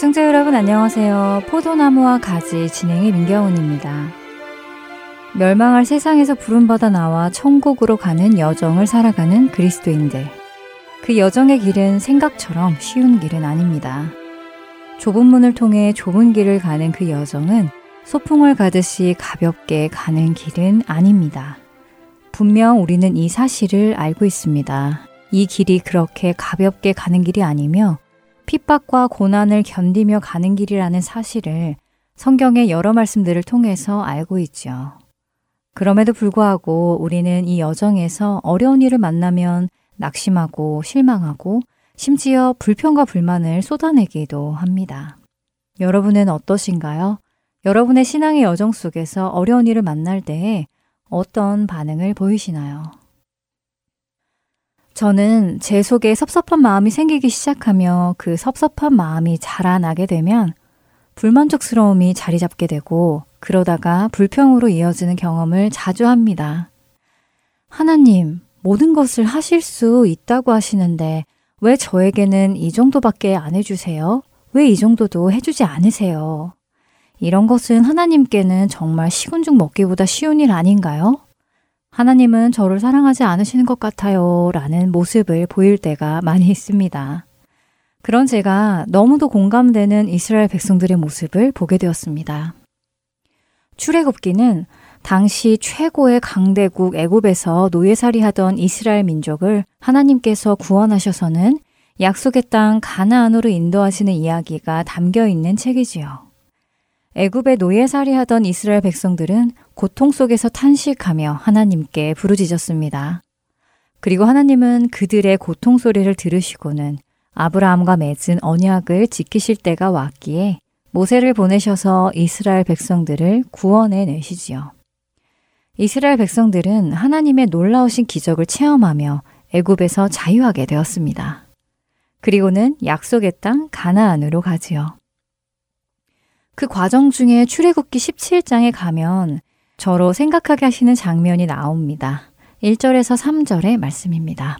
애청자 여러분 안녕하세요. 포도나무와 가지 진행의 민경훈입니다. 멸망할 세상에서 부름받아 나와 천국으로 가는 여정을 살아가는 그리스도인들. 그 여정의 길은 생각처럼 쉬운 길은 아닙니다. 좁은 문을 통해 좁은 길을 가는 그 여정은 소풍을 가듯이 가볍게 가는 길은 아닙니다. 분명 우리는 이 사실을 알고 있습니다. 이 길이 그렇게 가볍게 가는 길이 아니며 핍박과 고난을 견디며 가는 길이라는 사실을 성경의 여러 말씀들을 통해서 알고 있죠. 그럼에도 불구하고 우리는 이 여정에서 어려운 일을 만나면 낙심하고 실망하고 심지어 불평과 불만을 쏟아내기도 합니다. 여러분은 어떠신가요? 여러분의 신앙의 여정 속에서 어려운 일을 만날 때에 어떤 반응을 보이시나요? 저는 제 속에 섭섭한 마음이 생기기 시작하며 그 섭섭한 마음이 자라나게 되면 불만족스러움이 자리 잡게 되고 그러다가 불평으로 이어지는 경험을 자주 합니다. 하나님, 모든 것을 하실 수 있다고 하시는데 왜 저에게는 이 정도밖에 안 해주세요? 왜 이 정도도 해주지 않으세요? 이런 것은 하나님께는 정말 시군죽 먹기보다 쉬운 일 아닌가요? 하나님은 저를 사랑하지 않으시는 것 같아요. 라는 모습을 보일 때가 많이 있습니다. 그런 제가 너무도 공감되는 이스라엘 백성들의 모습을 보게 되었습니다. 출애굽기는 당시 최고의 강대국 애굽에서 노예살이 하던 이스라엘 민족을 하나님께서 구원하셔서는 약속의 땅 가나안으로 인도하시는 이야기가 담겨 있는 책이지요. 애굽의 노예살이 하던 이스라엘 백성들은 고통 속에서 탄식하며 하나님께 부르짖었습니다. 그리고 하나님은 그들의 고통 소리를 들으시고는 아브라함과 맺은 언약을 지키실 때가 왔기에 모세를 보내셔서 이스라엘 백성들을 구원해 내시지요. 이스라엘 백성들은 하나님의 놀라우신 기적을 체험하며 애굽에서 자유하게 되었습니다. 그리고는 약속의 땅 가나안으로 가지요. 그 과정 중에 출애굽기 17장에 가면 저로 생각하게 하시는 장면이 나옵니다. 1절에서 3절의 말씀입니다.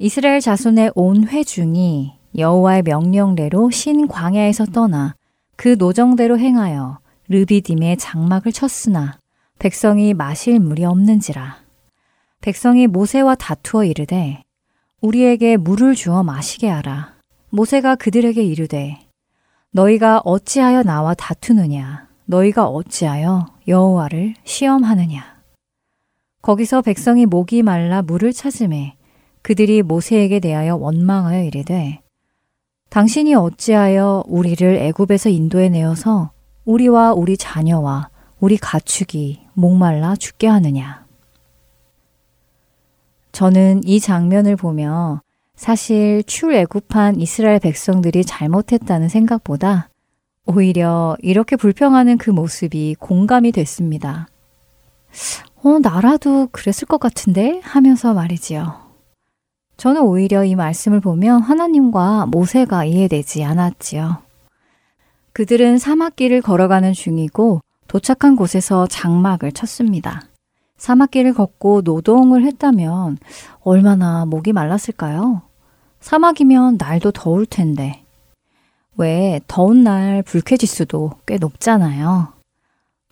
이스라엘 자손의 온 회중이 여호와의 명령대로 신 광야에서 떠나 그 노정대로 행하여 르비딤의 장막을 쳤으나 백성이 마실 물이 없는지라 백성이 모세와 다투어 이르되 우리에게 물을 주어 마시게 하라 모세가 그들에게 이르되 너희가 어찌하여 나와 다투느냐? 너희가 어찌하여 여호와를 시험하느냐? 거기서 백성이 목이 말라 물을 찾음에 그들이 모세에게 대하여 원망하여 이르되 당신이 어찌하여 우리를 애굽에서 인도해 내어서 우리와 우리 자녀와 우리 가축이 목말라 죽게 하느냐? 저는 이 장면을 보며 사실 출애굽한 이스라엘 백성들이 잘못했다는 생각보다 오히려 이렇게 불평하는 그 모습이 공감이 됐습니다. 어, 나라도 그랬을 것 같은데? 하면서 말이지요. 저는 오히려 이 말씀을 보며 하나님과 모세가 이해되지 않았지요. 그들은 사막길을 걸어가는 중이고 도착한 곳에서 장막을 쳤습니다. 사막길을 걷고 노동을 했다면 얼마나 목이 말랐을까요? 사막이면 날도 더울 텐데. 왜 더운 날 불쾌지수도 꽤 높잖아요.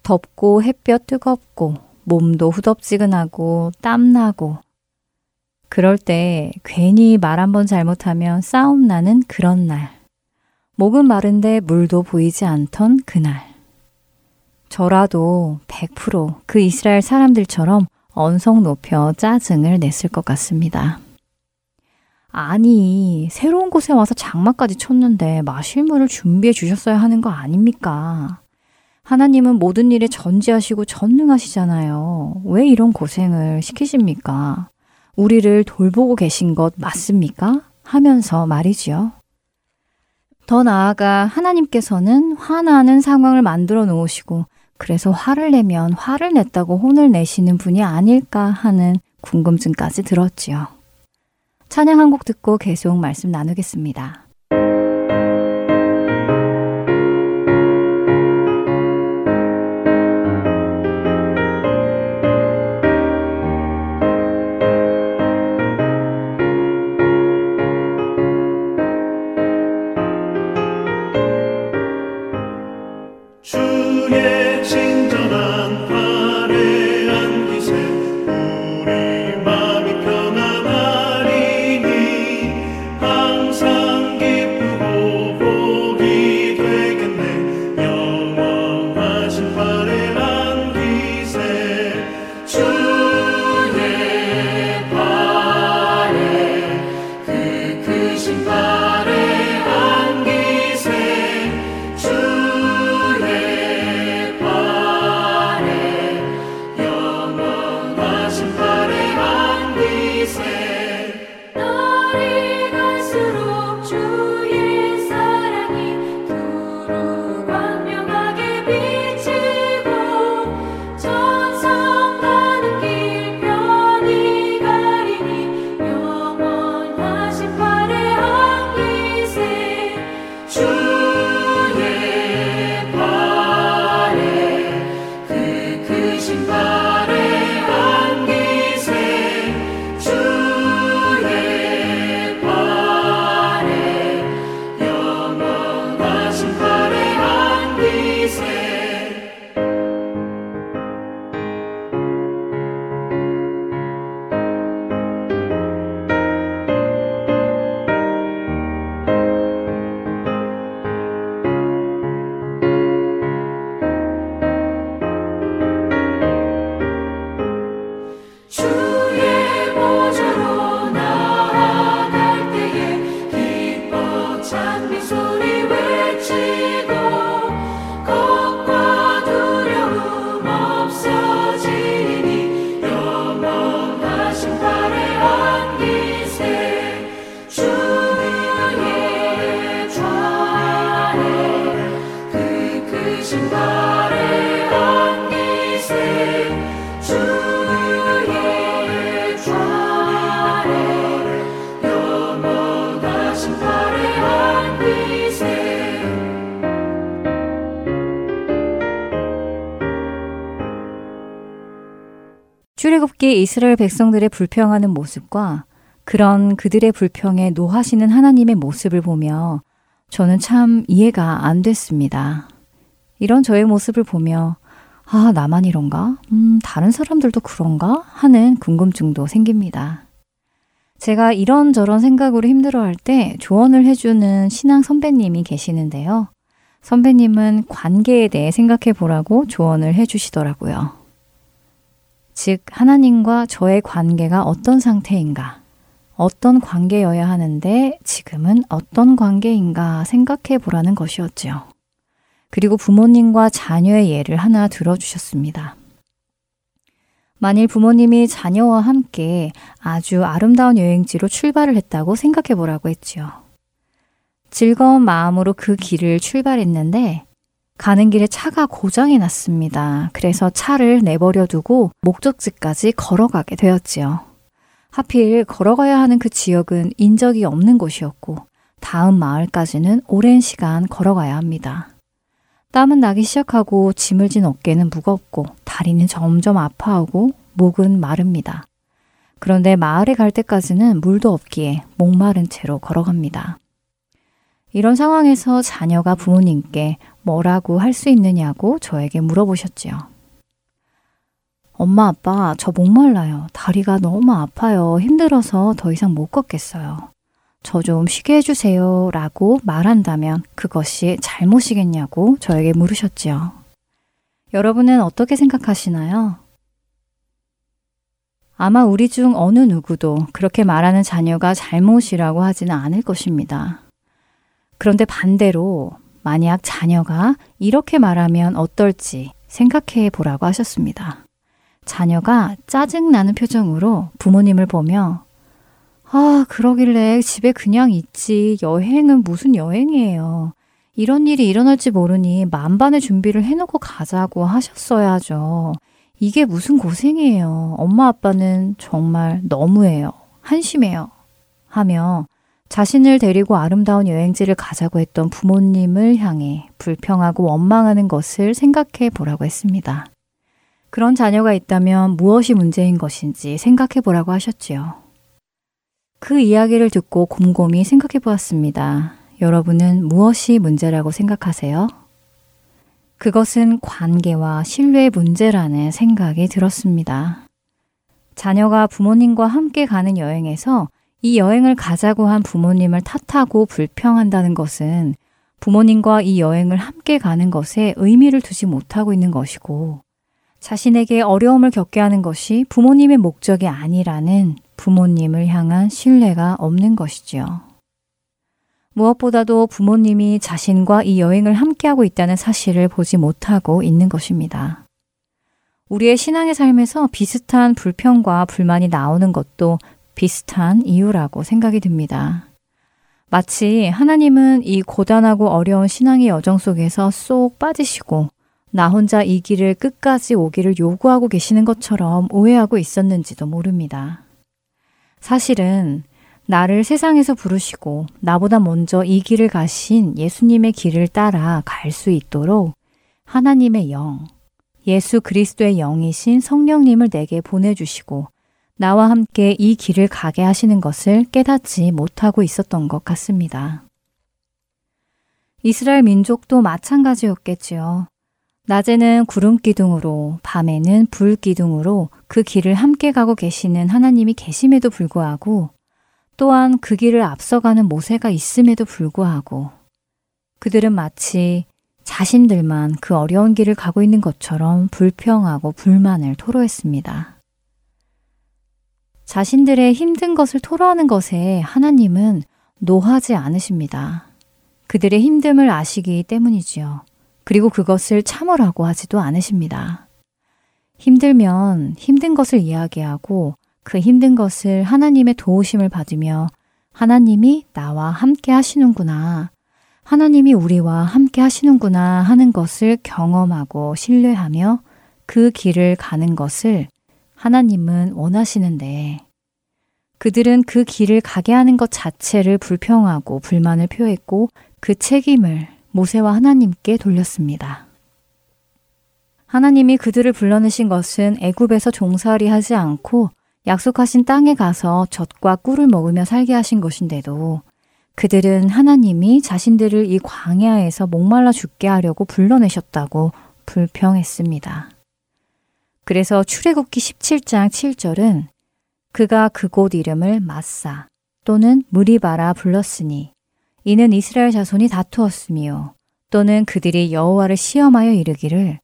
덥고 햇볕 뜨겁고 몸도 후덥지근하고 땀나고 그럴 때 괜히 말 한 번 잘못하면 싸움 나는 그런 날. 목은 마른데 물도 보이지 않던 그날. 저라도 100%그 이스라엘 사람들처럼 언성 높여 짜증을 냈을 것 같습니다. 아니, 새로운 곳에 와서 장마까지 쳤는데 마실 물을 준비해 주셨어야 하는 거 아닙니까? 하나님은 모든 일에 전지하시고 전능하시잖아요. 왜 이런 고생을 시키십니까? 우리를 돌보고 계신 것 맞습니까? 하면서 말이지요. 더 나아가 하나님께서는 화나는 상황을 만들어 놓으시고 그래서 화를 내면 화를 냈다고 혼을 내시는 분이 아닐까 하는 궁금증까지 들었지요. 찬양 한 곡 듣고 계속 말씀 나누겠습니다. 출애굽기 이스라엘 백성들의 불평하는 모습과 그런 그들의 불평에 노하시는 하나님의 모습을 보며 저는 참 이해가 안 됐습니다. 이런 저의 모습을 보며 아, 나만 이런가? 음, 다른 사람들도 그런가? 하는 궁금증도 생깁니다. 제가 이런저런 생각으로 힘들어할 때 조언을 해주는 신앙 선배님이 계시는데요. 선배님은 관계에 대해 생각해 보라고 조언을 해주시더라고요. 즉, 하나님과 저의 관계가 어떤 상태인가, 어떤 관계여야 하는데 지금은 어떤 관계인가 생각해 보라는 것이었지요. 그리고 부모님과 자녀의 예를 하나 들어주셨습니다. 만일 부모님이 자녀와 함께 아주 아름다운 여행지로 출발을 했다고 생각해 보라고 했지요. 즐거운 마음으로 그 길을 출발했는데 가는 길에 차가 고장이 났습니다. 그래서 차를 내버려 두고 목적지까지 걸어가게 되었지요. 하필 걸어가야 하는 그 지역은 인적이 없는 곳이었고 다음 마을까지는 오랜 시간 걸어가야 합니다. 땀은 나기 시작하고 짐을 진 어깨는 무겁고 다리는 점점 아파하고 목은 마릅니다. 그런데 마을에 갈 때까지는 물도 없기에 목마른 채로 걸어갑니다. 이런 상황에서 자녀가 부모님께 뭐라고 할 수 있느냐고 저에게 물어보셨지요. 엄마, 아빠, 저 목말라요. 다리가 너무 아파요. 힘들어서 더 이상 못 걷겠어요. 저 좀 쉬게 해주세요. 라고 말한다면 그것이 잘못이겠냐고 저에게 물으셨지요. 여러분은 어떻게 생각하시나요? 아마 우리 중 어느 누구도 그렇게 말하는 자녀가 잘못이라고 하지는 않을 것입니다. 그런데 반대로 만약 자녀가 이렇게 말하면 어떨지 생각해 보라고 하셨습니다. 자녀가 짜증나는 표정으로 부모님을 보며 아, 그러길래 집에 그냥 있지. 여행은 무슨 여행이에요. 이런 일이 일어날지 모르니 만반의 준비를 해놓고 가자고 하셨어야죠. 이게 무슨 고생이에요. 엄마 아빠는 정말 너무해요. 한심해요. 하며 자신을 데리고 아름다운 여행지를 가자고 했던 부모님을 향해 불평하고 원망하는 것을 생각해 보라고 했습니다. 그런 자녀가 있다면 무엇이 문제인 것인지 생각해 보라고 하셨지요. 그 이야기를 듣고 곰곰이 생각해 보았습니다. 여러분은 무엇이 문제라고 생각하세요? 그것은 관계와 신뢰의 문제라는 생각이 들었습니다. 자녀가 부모님과 함께 가는 여행에서 이 여행을 가자고 한 부모님을 탓하고 불평한다는 것은 부모님과 이 여행을 함께 가는 것에 의미를 두지 못하고 있는 것이고 자신에게 어려움을 겪게 하는 것이 부모님의 목적이 아니라는 부모님을 향한 신뢰가 없는 것이지요. 무엇보다도 부모님이 자신과 이 여행을 함께하고 있다는 사실을 보지 못하고 있는 것입니다. 우리의 신앙의 삶에서 비슷한 불평과 불만이 나오는 것도 비슷한 이유라고 생각이 듭니다. 마치 하나님은 이 고단하고 어려운 신앙의 여정 속에서 쏙 빠지시고 나 혼자 이 길을 끝까지 오기를 요구하고 계시는 것처럼 오해하고 있었는지도 모릅니다. 사실은 나를 세상에서 부르시고 나보다 먼저 이 길을 가신 예수님의 길을 따라 갈 수 있도록 하나님의 영, 예수 그리스도의 영이신 성령님을 내게 보내주시고 나와 함께 이 길을 가게 하시는 것을 깨닫지 못하고 있었던 것 같습니다. 이스라엘 민족도 마찬가지였겠지요. 낮에는 구름 기둥으로, 밤에는 불 기둥으로 그 길을 함께 가고 계시는 하나님이 계심에도 불구하고 또한 그 길을 앞서가는 모세가 있음에도 불구하고 그들은 마치 자신들만 그 어려운 길을 가고 있는 것처럼 불평하고 불만을 토로했습니다. 자신들의 힘든 것을 토로하는 것에 하나님은 노하지 않으십니다. 그들의 힘듦을 아시기 때문이지요. 그리고 그것을 참으라고 하지도 않으십니다. 힘들면 힘든 것을 이야기하고 그 힘든 것을 하나님의 도우심을 받으며 하나님이 나와 함께 하시는구나. 하나님이 우리와 함께 하시는구나 하는 것을 경험하고 신뢰하며 그 길을 가는 것을 하나님은 원하시는데 그들은 그 길을 가게 하는 것 자체를 불평하고 불만을 표했고 그 책임을 모세와 하나님께 돌렸습니다. 하나님이 그들을 불러내신 것은 애굽에서 종살이 하지 않고 약속하신 땅에 가서 젖과 꿀을 먹으며 살게 하신 것인데도 그들은 하나님이 자신들을 이 광야에서 목말라 죽게 하려고 불러내셨다고 불평했습니다. 그래서 출애굽기 17장 7절은 그가 그곳 이름을 마사 또는 무리바라 불렀으니 이는 이스라엘 자손이 다투었으며 또는 그들이 여호와를 시험하여 이르기를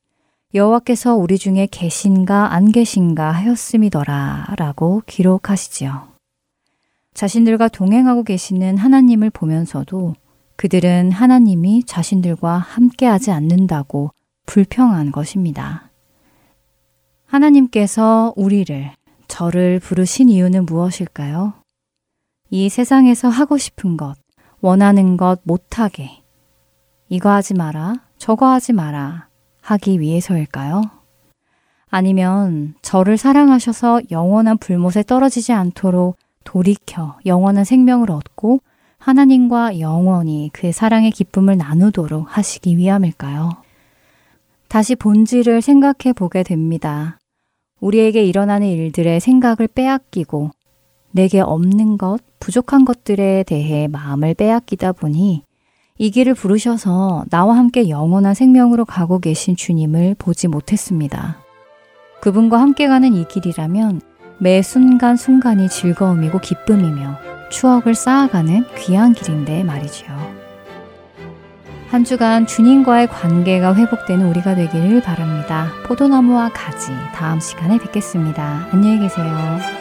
여호와께서 우리 중에 계신가 안 계신가 하였음이더라 라고 기록하시지요. 자신들과 동행하고 계시는 하나님을 보면서도 그들은 하나님이 자신들과 함께하지 않는다고 불평한 것입니다. 하나님께서 우리를, 저를 부르신 이유는 무엇일까요? 이 세상에서 하고 싶은 것, 원하는 것 못하게 이거 하지 마라, 저거 하지 마라 하기 위해서일까요? 아니면 저를 사랑하셔서 영원한 불못에 떨어지지 않도록 돌이켜 영원한 생명을 얻고 하나님과 영원히 그의 사랑의 기쁨을 나누도록 하시기 위함일까요? 다시 본질을 생각해 보게 됩니다. 우리에게 일어나는 일들의 생각을 빼앗기고 내게 없는 것, 부족한 것들에 대해 마음을 빼앗기다 보니 이 길을 부르셔서 나와 함께 영원한 생명으로 가고 계신 주님을 보지 못했습니다. 그분과 함께 가는 이 길이라면 매 순간순간이 즐거움이고 기쁨이며 추억을 쌓아가는 귀한 길인데 말이지요. 한 주간 주님과의 관계가 회복되는 우리가 되기를 바랍니다. 포도나무와 가지 다음 시간에 뵙겠습니다. 안녕히 계세요.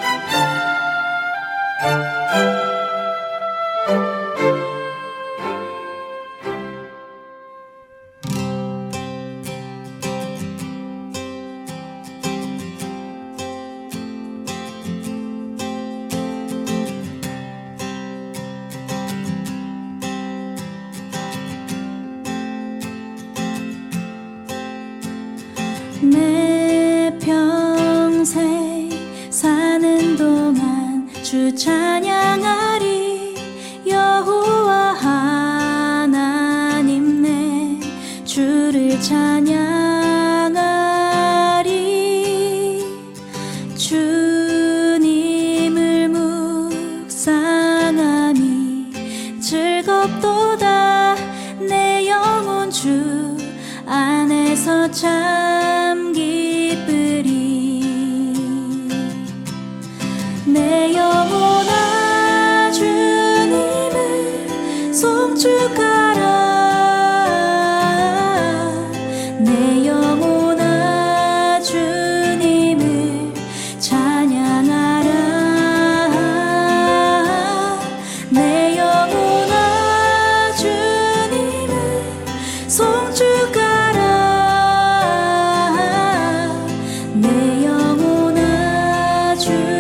去。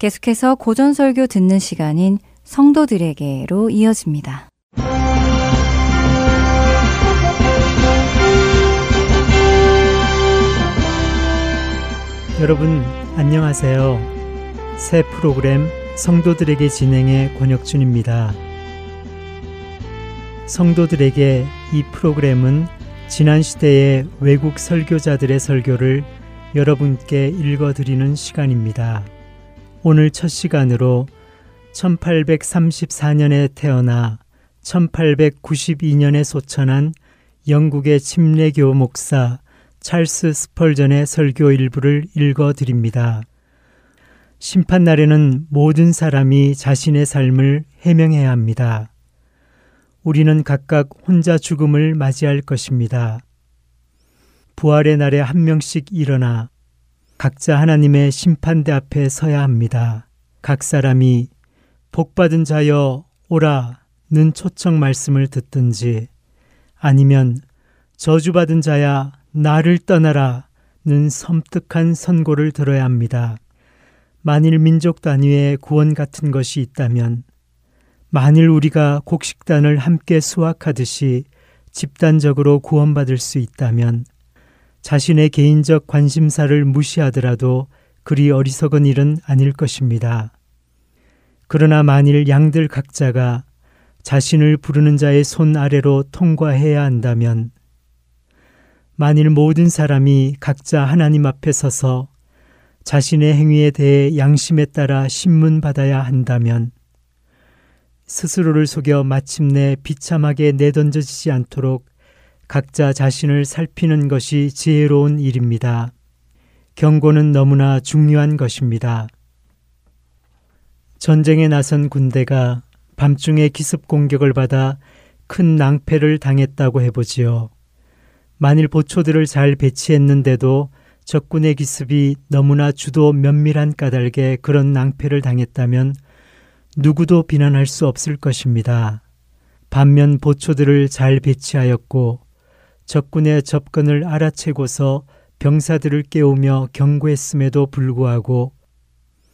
계속해서 고전설교 듣는 시간인 성도들에게로 이어집니다. 여러분 안녕하세요. 새 프로그램 성도들에게 진행의 권혁준입니다. 성도들에게 이 프로그램은 지난 시대의 외국 설교자들의 설교를 여러분께 읽어드리는 시간입니다. 오늘 첫 시간으로 1834년에 태어나 1892년에 소천한 영국의 침례교 목사 찰스 스펄전의 설교 일부를 읽어 드립니다. 심판날에는 모든 사람이 자신의 삶을 해명해야 합니다. 우리는 각각 혼자 죽음을 맞이할 것입니다. 부활의 날에 한 명씩 일어나 각자 하나님의 심판대 앞에 서야 합니다. 각 사람이 복받은 자여 오라는 초청 말씀을 듣든지 아니면 저주받은 자야 나를 떠나라는 섬뜩한 선고를 들어야 합니다. 만일 민족 단위의 구원 같은 것이 있다면 만일 우리가 곡식단을 함께 수확하듯이 집단적으로 구원받을 수 있다면 자신의 개인적 관심사를 무시하더라도 그리 어리석은 일은 아닐 것입니다. 그러나 만일 양들 각자가 자신을 부르는 자의 손 아래로 통과해야 한다면 만일 모든 사람이 각자 하나님 앞에 서서 자신의 행위에 대해 양심에 따라 신문받아야 한다면 스스로를 속여 마침내 비참하게 내던져지지 않도록 각자 자신을 살피는 것이 지혜로운 일입니다. 경고는 너무나 중요한 것입니다. 전쟁에 나선 군대가 밤중에 기습 공격을 받아 큰 낭패를 당했다고 해보지요. 만일 보초들을 잘 배치했는데도 적군의 기습이 너무나 주도 면밀한 까닭에 그런 낭패를 당했다면 누구도 비난할 수 없을 것입니다. 반면 보초들을 잘 배치하였고 적군의 접근을 알아채고서 병사들을 깨우며 경고했음에도 불구하고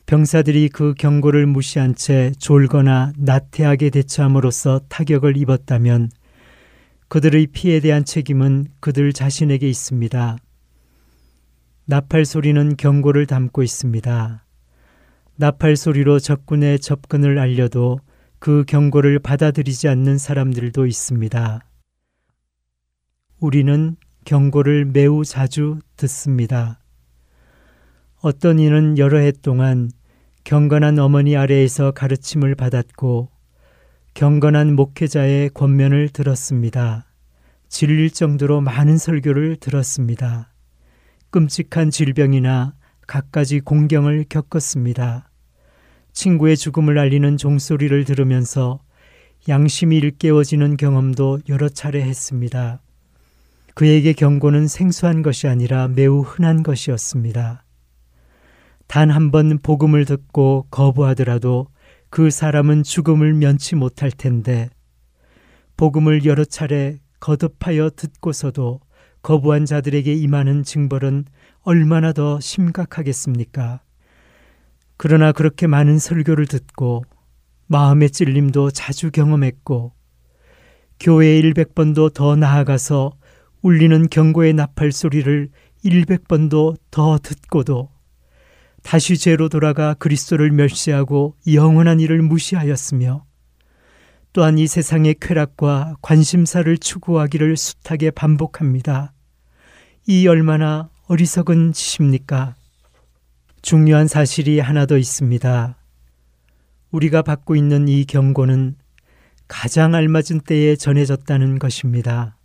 병사들이 그 경고를 무시한 채 졸거나 나태하게 대처함으로써 타격을 입었다면 그들의 피해에 대한 책임은 그들 자신에게 있습니다. 나팔 소리는 경고를 담고 있습니다. 나팔 소리로 적군의 접근을 알려도 그 경고를 받아들이지 않는 사람들도 있습니다. 우리는 경고를 매우 자주 듣습니다. 어떤 이는 여러 해 동안 경건한 어머니 아래에서 가르침을 받았고 경건한 목회자의 권면을 들었습니다. 질릴 정도로 많은 설교를 들었습니다. 끔찍한 질병이나 갖가지 공경을 겪었습니다. 친구의 죽음을 알리는 종소리를 들으면서 양심이 일깨워지는 경험도 여러 차례 했습니다. 그에게 경고는 생소한 것이 아니라 매우 흔한 것이었습니다. 단 한 번 복음을 듣고 거부하더라도 그 사람은 죽음을 면치 못할 텐데 복음을 여러 차례 거듭하여 듣고서도 거부한 자들에게 임하는 징벌은 얼마나 더 심각하겠습니까? 그러나 그렇게 많은 설교를 듣고 마음의 찔림도 자주 경험했고 교회 100번도 더 나아가서 울리는 경고의 나팔 소리를 100번도 더 듣고도 다시 죄로 돌아가 그리스도를 멸시하고 영원한 일을 무시하였으며 또한 이 세상의 쾌락과 관심사를 추구하기를 숱하게 반복합니다. 이 얼마나 어리석은 짓입니까? 중요한 사실이 하나 더 있습니다. 우리가 받고 있는 이 경고는 가장 알맞은 때에 전해졌다는 것입니다.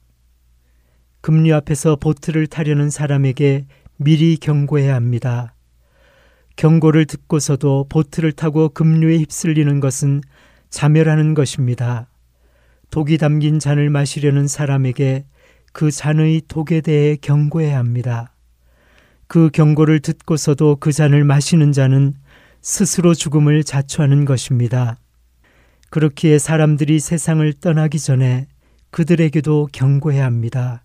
급류 앞에서 보트를 타려는 사람에게 미리 경고해야 합니다. 경고를 듣고서도 보트를 타고 급류에 휩쓸리는 것은 자멸하는 것입니다. 독이 담긴 잔을 마시려는 사람에게 그 잔의 독에 대해 경고해야 합니다. 그 경고를 듣고서도 그 잔을 마시는 자는 스스로 죽음을 자초하는 것입니다. 그렇기에 사람들이 세상을 떠나기 전에 그들에게도 경고해야 합니다.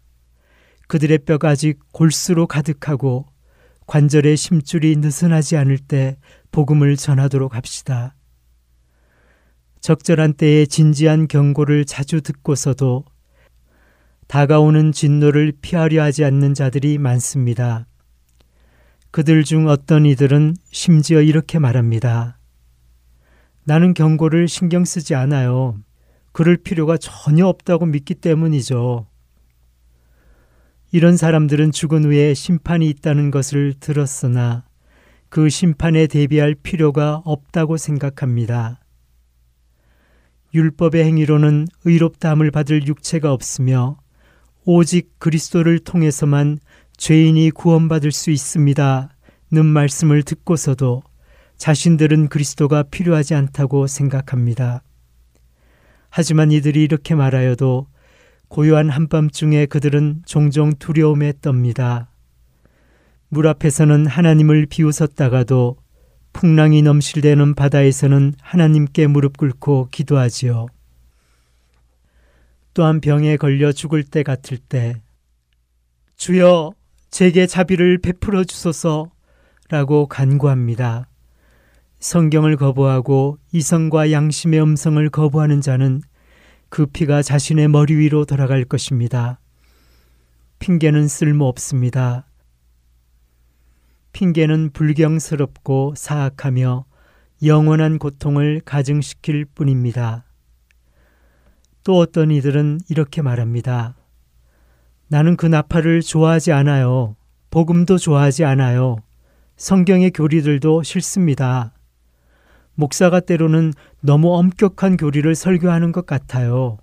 그들의 뼈가 아직 골수로 가득하고 관절의 심줄이 느슨하지 않을 때 복음을 전하도록 합시다. 적절한 때에 진지한 경고를 자주 듣고서도 다가오는 진노를 피하려 하지 않는 자들이 많습니다. 그들 중 어떤 이들은 심지어 이렇게 말합니다. 나는 경고를 신경 쓰지 않아요. 그럴 필요가 전혀 없다고 믿기 때문이죠. 이런 사람들은 죽은 후에 심판이 있다는 것을 들었으나 그 심판에 대비할 필요가 없다고 생각합니다. 율법의 행위로는 의롭다함을 받을 육체가 없으며 오직 그리스도를 통해서만 죄인이 구원받을 수 있습니다. 는 말씀을 듣고서도 자신들은 그리스도가 필요하지 않다고 생각합니다. 하지만 이들이 이렇게 말하여도 고요한 한밤중에 그들은 종종 두려움에 떱니다. 물 앞에서는 하나님을 비웃었다가도 풍랑이 넘실대는 바다에서는 하나님께 무릎 꿇고 기도하지요. 또한 병에 걸려 죽을 때 같을 때 주여 제게 자비를 베풀어 주소서 라고 간구합니다. 성경을 거부하고 이성과 양심의 음성을 거부하는 자는 그 피가 자신의 머리 위로 돌아갈 것입니다. 핑계는 쓸모 없습니다. 핑계는 불경스럽고 사악하며 영원한 고통을 가증시킬 뿐입니다. 또 어떤 이들은 이렇게 말합니다. 나는 그 나팔을 좋아하지 않아요. 복음도 좋아하지 않아요. 성경의 교리들도 싫습니다. 목사가 때로는 너무 엄격한 교리를 설교하는 것 같아요.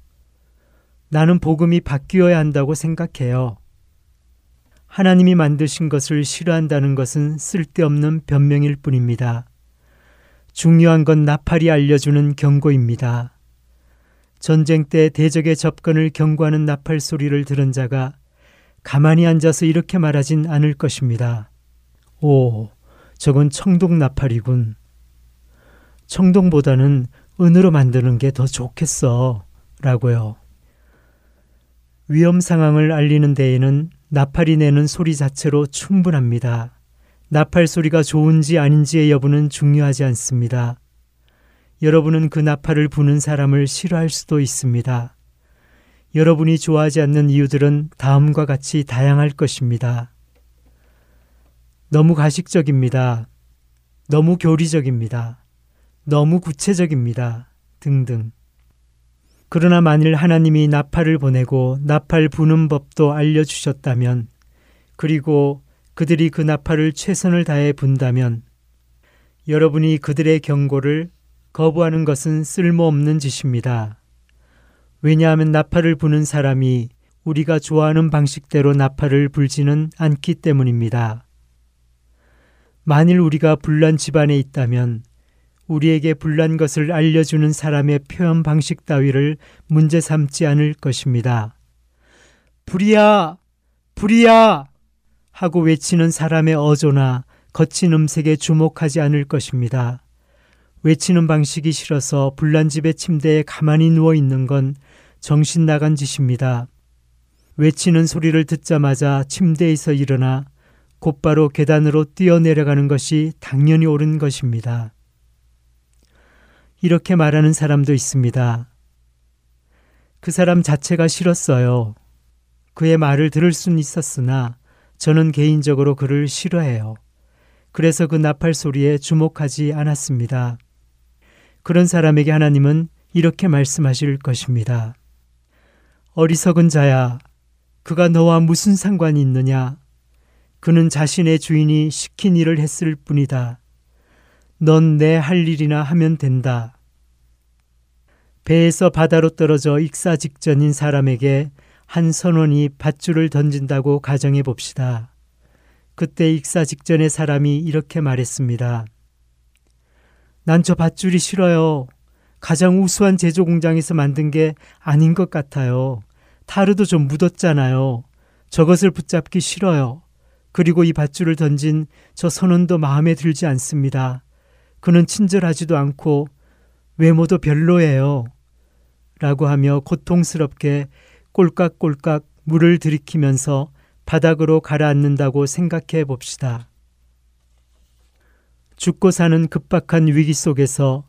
나는 복음이 바뀌어야 한다고 생각해요. 하나님이 만드신 것을 싫어한다는 것은 쓸데없는 변명일 뿐입니다. 중요한 건 나팔이 알려주는 경고입니다. 전쟁 때 대적의 접근을 경고하는 나팔 소리를 들은 자가 가만히 앉아서 이렇게 말하진 않을 것입니다. 오, 저건 청동 나팔이군. 청동보다는 은으로 만드는 게 더 좋겠어. 라고요. 위험 상황을 알리는 데에는 나팔이 내는 소리 자체로 충분합니다. 나팔 소리가 좋은지 아닌지의 여부는 중요하지 않습니다. 여러분은 그 나팔을 부는 사람을 싫어할 수도 있습니다. 여러분이 좋아하지 않는 이유들은 다음과 같이 다양할 것입니다. 너무 가식적입니다. 너무 교리적입니다. 너무 구체적입니다. 등등. 그러나 만일 하나님이 나팔을 보내고 나팔 부는 법도 알려주셨다면, 그리고 그들이 그 나팔을 최선을 다해 분다면, 여러분이 그들의 경고를 거부하는 것은 쓸모없는 짓입니다. 왜냐하면 나팔을 부는 사람이 우리가 좋아하는 방식대로 나팔을 불지는 않기 때문입니다. 만일 우리가 불난 집안에 있다면 우리에게 불난 것을 알려주는 사람의 표현 방식 따위를 문제 삼지 않을 것입니다. 불이야! 불이야! 하고 외치는 사람의 어조나 거친 음색에 주목하지 않을 것입니다. 외치는 방식이 싫어서 불난 집의 침대에 가만히 누워 있는 건 정신 나간 짓입니다. 외치는 소리를 듣자마자 침대에서 일어나 곧바로 계단으로 뛰어내려가는 것이 당연히 옳은 것입니다. 이렇게 말하는 사람도 있습니다. 그 사람 자체가 싫었어요. 그의 말을 들을 수는 있었으나 저는 개인적으로 그를 싫어해요. 그래서 그 나팔 소리에 주목하지 않았습니다. 그런 사람에게 하나님은 이렇게 말씀하실 것입니다. 어리석은 자야, 그가 너와 무슨 상관이 있느냐? 그는 자신의 주인이 시킨 일을 했을 뿐이다. 넌 내 할 일이나 하면 된다. 배에서 바다로 떨어져 익사 직전인 사람에게 한 선원이 밧줄을 던진다고 가정해 봅시다. 그때 익사 직전의 사람이 이렇게 말했습니다. 난 저 밧줄이 싫어요. 가장 우수한 제조 공장에서 만든 게 아닌 것 같아요. 타르도 좀 묻었잖아요. 저것을 붙잡기 싫어요. 그리고 이 밧줄을 던진 저 선원도 마음에 들지 않습니다. 그는 친절하지도 않고 외모도 별로예요. 라고 하며 고통스럽게 꼴깍꼴깍 물을 들이키면서 바닥으로 가라앉는다고 생각해 봅시다. 죽고 사는 급박한 위기 속에서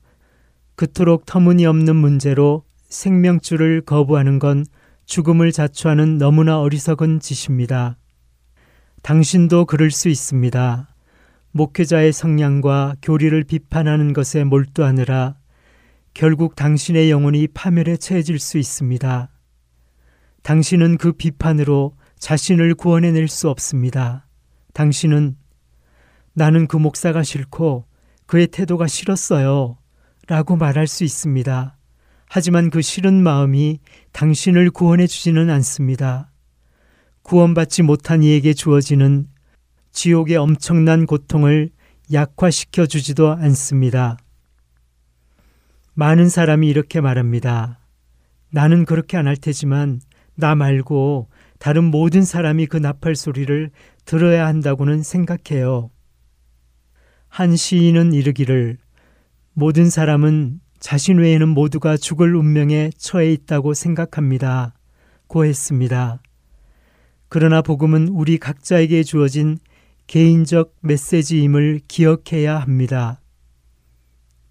그토록 터무니없는 문제로 생명줄을 거부하는 건 죽음을 자초하는 너무나 어리석은 짓입니다. 당신도 그럴 수 있습니다. 목회자의 성량과 교리를 비판하는 것에 몰두하느라 결국 당신의 영혼이 파멸에 처해질 수 있습니다. 당신은 그 비판으로 자신을 구원해낼 수 없습니다. 당신은 나는 그 목사가 싫고 그의 태도가 싫었어요. 라고 말할 수 있습니다. 하지만 그 싫은 마음이 당신을 구원해 주지는 않습니다. 구원받지 못한 이에게 주어지는 지옥의 엄청난 고통을 약화시켜 주지도 않습니다. 많은 사람이 이렇게 말합니다. 나는 그렇게 안 할 테지만 나 말고 다른 모든 사람이 그 나팔 소리를 들어야 한다고는 생각해요. 한 시인은 이르기를 모든 사람은 자신 외에는 모두가 죽을 운명에 처해 있다고 생각합니다. 고 했습니다. 그러나 복음은 우리 각자에게 주어진 개인적 메시지임을 기억해야 합니다.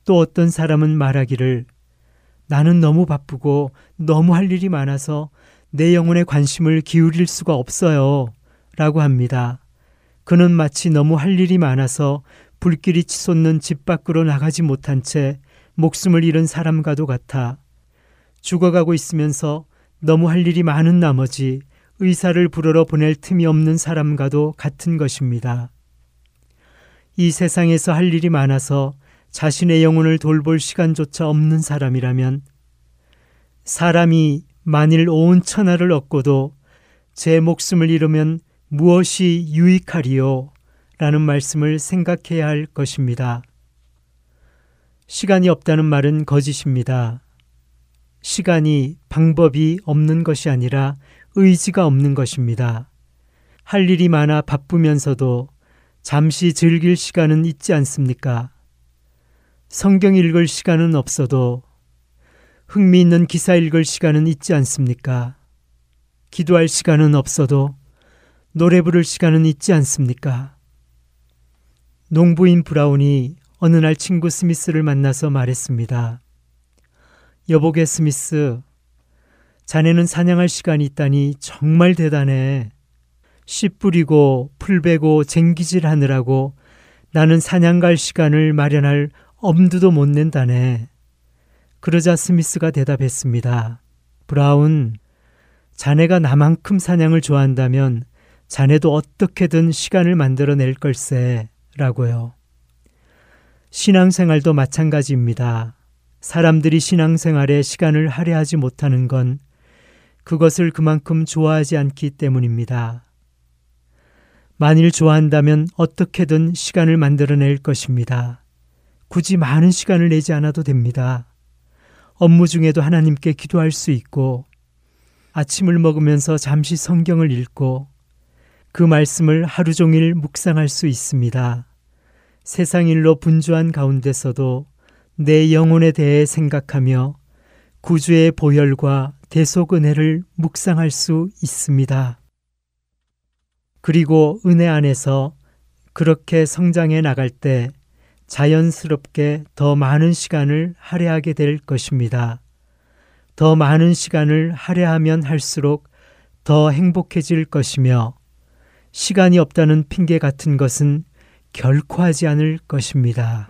또 어떤 사람은 말하기를 나는 너무 바쁘고 너무 할 일이 많아서 내 영혼에 관심을 기울일 수가 없어요. 라고 합니다. 그는 마치 너무 할 일이 많아서 불길이 치솟는 집 밖으로 나가지 못한 채 목숨을 잃은 사람과도 같아 죽어가고 있으면서 너무 할 일이 많은 나머지 의사를 부르러 보낼 틈이 없는 사람과도 같은 것입니다. 이 세상에서 할 일이 많아서 자신의 영혼을 돌볼 시간조차 없는 사람이라면 사람이 만일 온 천하를 얻고도 제 목숨을 잃으면 무엇이 유익하리요? 라는 말씀을 생각해야 할 것입니다. 시간이 없다는 말은 거짓입니다. 시간이 방법이 없는 것이 아니라 의지가 없는 것입니다. 할 일이 많아 바쁘면서도 잠시 즐길 시간은 있지 않습니까? 성경 읽을 시간은 없어도 흥미있는 기사 읽을 시간은 있지 않습니까? 기도할 시간은 없어도 노래 부를 시간은 있지 않습니까? 농부인 브라운이 어느 날 친구 스미스를 만나서 말했습니다. 여보게 스미스, 자네는 사냥할 시간이 있다니 정말 대단해. 씨 뿌리고 풀 베고 쟁기질 하느라고 나는 사냥 갈 시간을 마련할 엄두도 못 낸다네. 그러자 스미스가 대답했습니다. 브라운, 자네가 나만큼 사냥을 좋아한다면 자네도 어떻게든 시간을 만들어낼 걸세. 라고요. 신앙생활도 마찬가지입니다. 사람들이 신앙생활에 시간을 할애하지 못하는 건 그것을 그만큼 좋아하지 않기 때문입니다. 만일 좋아한다면 어떻게든 시간을 만들어낼 것입니다. 굳이 많은 시간을 내지 않아도 됩니다. 업무 중에도 하나님께 기도할 수 있고, 아침을 먹으면서 잠시 성경을 읽고, 그 말씀을 하루 종일 묵상할 수 있습니다. 세상 일로 분주한 가운데서도 내 영혼에 대해 생각하며 구주의 보혈과 대속 은혜를 묵상할 수 있습니다. 그리고 은혜 안에서 그렇게 성장해 나갈 때 자연스럽게 더 많은 시간을 할애하게 될 것입니다. 더 많은 시간을 할애하면 할수록 더 행복해질 것이며 시간이 없다는 핑계 같은 것은 결코 하지 않을 것입니다.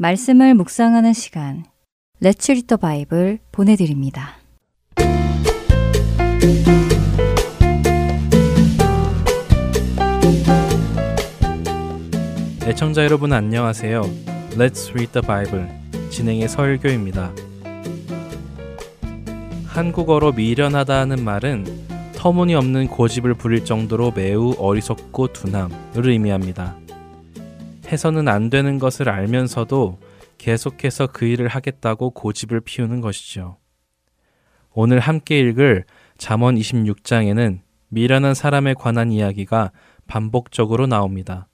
말씀을 묵상하는 시간 레츠 리더 바이블 보내드립니다. 애청자 여러분 안녕하세요. Let's Read the Bible 진행의 설교입니다. 한국어로 미련하다는 말은 터무니없는 고집을 부릴 정도로 매우 어리석고 둔함을 의미합니다. 해서는 안 되는 것을 알면서도 계속해서 그 일을 하겠다고 고집을 피우는 것이죠. 오늘 함께 읽을 잠언 26장에는 미련한 사람에 관한 이야기가 반복적으로 나옵니다.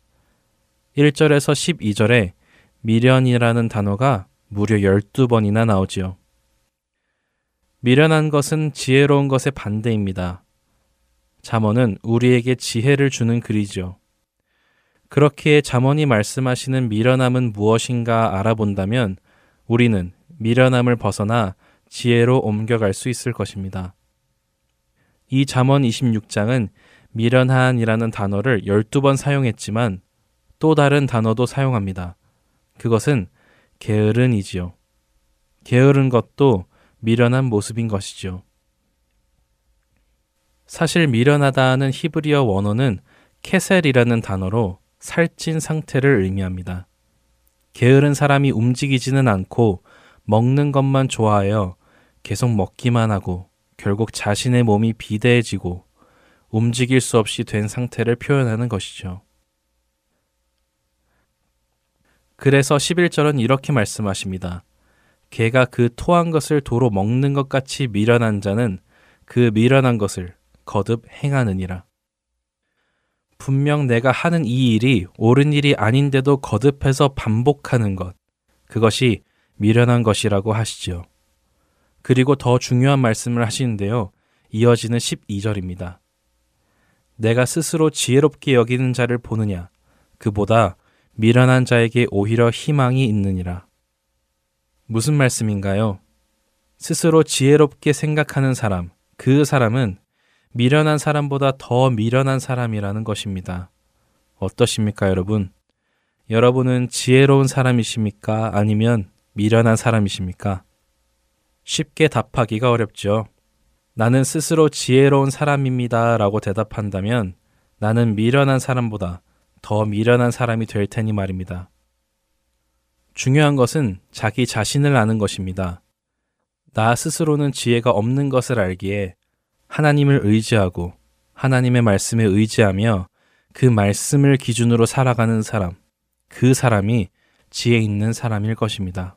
1절에서 12절에 미련이라는 단어가 무려 12번이나 나오지요. 미련한 것은 지혜로운 것의 반대입니다. 잠언은 우리에게 지혜를 주는 글이죠. 그렇게 잠언이 말씀하시는 미련함은 무엇인가 알아본다면 우리는 미련함을 벗어나 지혜로 옮겨갈 수 있을 것입니다. 이 잠언 26장은 미련한이라는 단어를 12번 사용했지만 또 다른 단어도 사용합니다. 그것은 게으른이지요. 게으른 것도 미련한 모습인 것이죠. 사실 미련하다는 히브리어 원어는 케셀이라는 단어로 살찐 상태를 의미합니다. 게으른 사람이 움직이지는 않고 먹는 것만 좋아하여 계속 먹기만 하고 결국 자신의 몸이 비대해지고 움직일 수 없이 된 상태를 표현하는 것이죠. 그래서 11절은 이렇게 말씀하십니다. 개가 그 토한 것을 도로 먹는 것 같이 미련한 자는 그 미련한 것을 거듭 행하느니라. 분명 내가 하는 이 일이 옳은 일이 아닌데도 거듭해서 반복하는 것. 그것이 미련한 것이라고 하시죠. 그리고 더 중요한 말씀을 하시는데요. 이어지는 12절입니다. 내가 스스로 지혜롭게 여기는 자를 보느냐? 그보다 미련한 자에게 오히려 희망이 있느니라. 무슨 말씀인가요? 스스로 지혜롭게 생각하는 사람, 그 사람은 미련한 사람보다 더 미련한 사람이라는 것입니다. 어떠십니까, 여러분? 여러분은 지혜로운 사람이십니까? 아니면 미련한 사람이십니까? 쉽게 답하기가 어렵죠. 나는 스스로 지혜로운 사람입니다. 라고 대답한다면 나는 미련한 사람보다 더 미련한 사람이 될 테니 말입니다. 중요한 것은 자기 자신을 아는 것입니다. 나 스스로는 지혜가 없는 것을 알기에 하나님을 의지하고 하나님의 말씀에 의지하며 그 말씀을 기준으로 살아가는 사람, 그 사람이 지혜 있는 사람일 것입니다.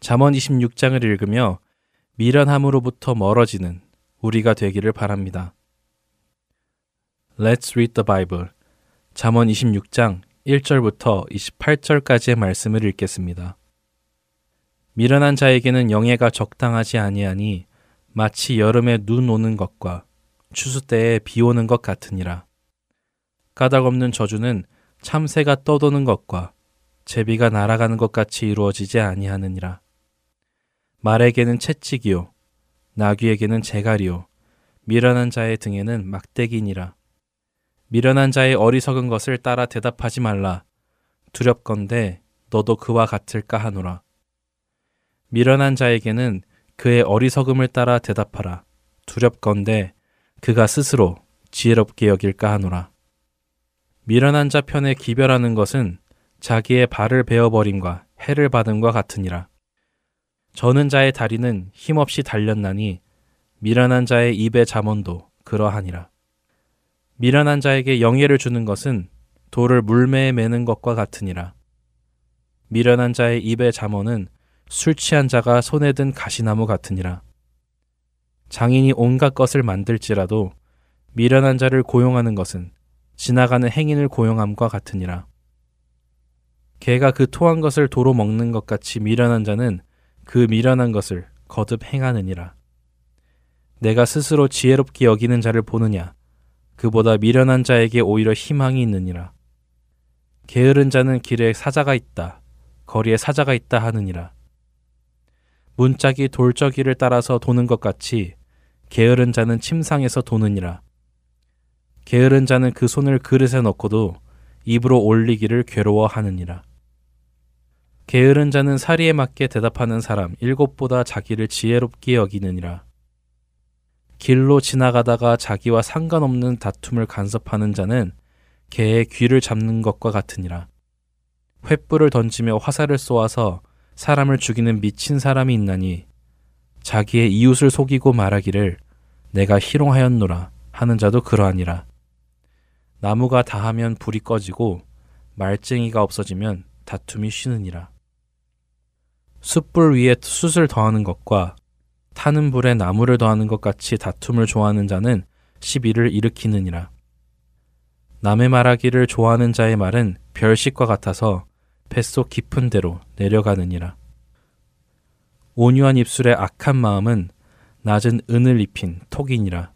잠언 26장을 읽으며 미련함으로부터 멀어지는 우리가 되기를 바랍니다. Let's read the Bible. 잠언 26장 1절부터 28절까지의 말씀을 읽겠습니다. 미련한 자에게는 영예가 적당하지 아니하니 마치 여름에 눈 오는 것과 추수 때에 비 오는 것 같으니라. 까닭 없는 저주는 참새가 떠도는 것과 제비가 날아가는 것 같이 이루어지지 아니하느니라. 말에게는 채찍이요, 나귀에게는 재갈이요, 미련한 자의 등에는 막대기니라. 미련한 자의 어리석은 것을 따라 대답하지 말라. 두렵건대 너도 그와 같을까 하노라. 미련한 자에게는 그의 어리석음을 따라 대답하라. 두렵건대 그가 스스로 지혜롭게 여길까 하노라. 미련한 자 편에 기별하는 것은 자기의 발을 베어버림과 해를 받음과 같으니라. 저는 자의 다리는 힘없이 달렸나니 미련한 자의 입의 잠언도 그러하니라. 미련한 자에게 영예를 주는 것은 돌을 물매에 매는 것과 같으니라. 미련한 자의 입의 잠언은 술 취한 자가 손에 든 가시나무 같으니라. 장인이 온갖 것을 만들지라도 미련한 자를 고용하는 것은 지나가는 행인을 고용함과 같으니라. 개가 그 토한 것을 도로 먹는 것 같이 미련한 자는 그 미련한 것을 거듭 행하느니라. 내가 스스로 지혜롭게 여기는 자를 보느냐? 그보다 미련한 자에게 오히려 희망이 있느니라. 게으른 자는 길에 사자가 있다. 거리에 사자가 있다 하느니라. 문짝이 돌적이를 따라서 도는 것 같이 게으른 자는 침상에서 도느니라. 게으른 자는 그 손을 그릇에 넣고도 입으로 올리기를 괴로워하느니라. 게으른 자는 사리에 맞게 대답하는 사람 일곱보다 자기를 지혜롭게 여기느니라. 길로 지나가다가 자기와 상관없는 다툼을 간섭하는 자는 개의 귀를 잡는 것과 같으니라. 횃불을 던지며 화살을 쏘아서 사람을 죽이는 미친 사람이 있나니 자기의 이웃을 속이고 말하기를 내가 희롱하였노라 하는 자도 그러하니라. 나무가 다하면 불이 꺼지고 말쟁이가 없어지면 다툼이 쉬느니라. 숯불 위에 숯을 더하는 것과 타는 불에 나무를 더하는 것 같이 다툼을 좋아하는 자는 시비를 일으키느니라. 남의 말하기를 좋아하는 자의 말은 별식과 같아서 뱃속 깊은 데로 내려가느니라. 온유한 입술의 악한 마음은 낮은 은을 입힌 톡이니라.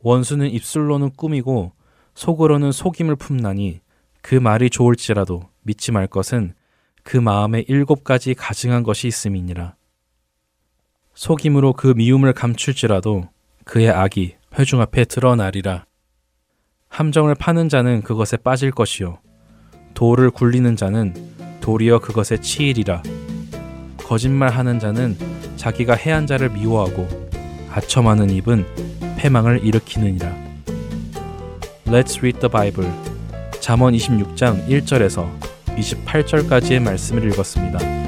원수는 입술로는 꾸미고 속으로는 속임을 품나니 그 말이 좋을지라도 믿지 말 것은 그 마음에 일곱 가지 가증한 것이 있음이니라. 속임으로 그 미움을 감출지라도 그의 악이 회중 앞에 드러나리라. 함정을 파는 자는 그것에 빠질 것이요. 돌을 굴리는 자는 도리어 그것에 치이리라. 거짓말하는 자는 자기가 해한 자를 미워하고 아첨하는 입은 패망을 일으키느니라. Let's read the Bible. 잠언 26장 1절에서 28절까지의 말씀을 읽었습니다.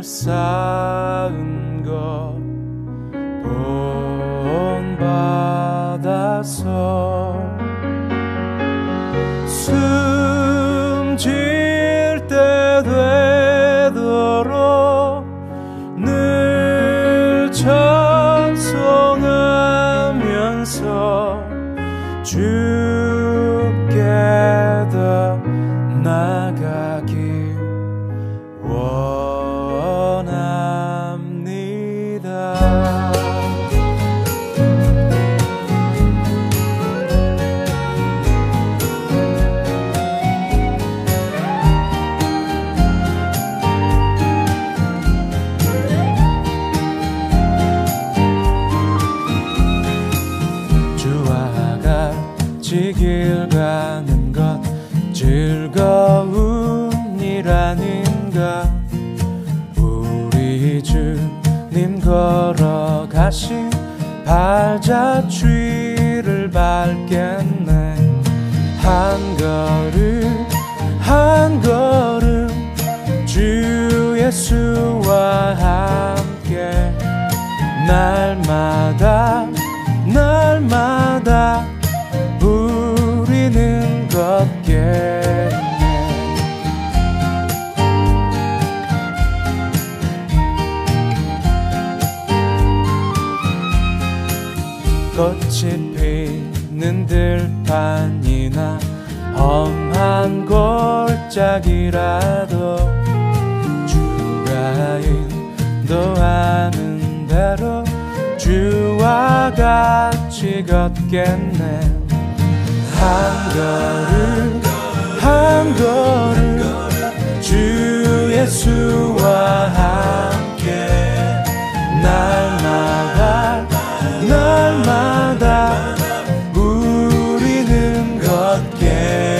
돌 발자 피는 들판이나 험한 골짜기라도 주가 인도하는 대로 주와 같이 걷겠네. 한 걸음 한 걸음 주 예수와 함께 날마다 날마다 우리